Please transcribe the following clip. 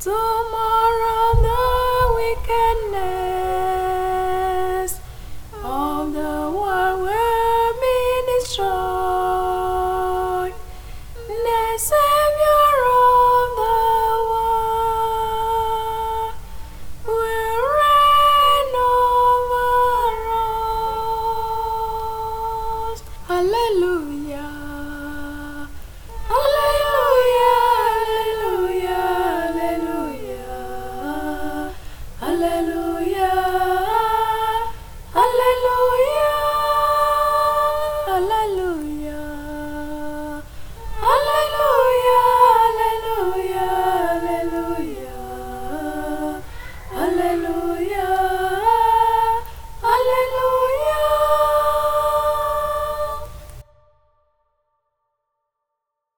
Tomorrow the wickedness of the world will be destroyed. The Savior of the world will reign over us. Alleluia.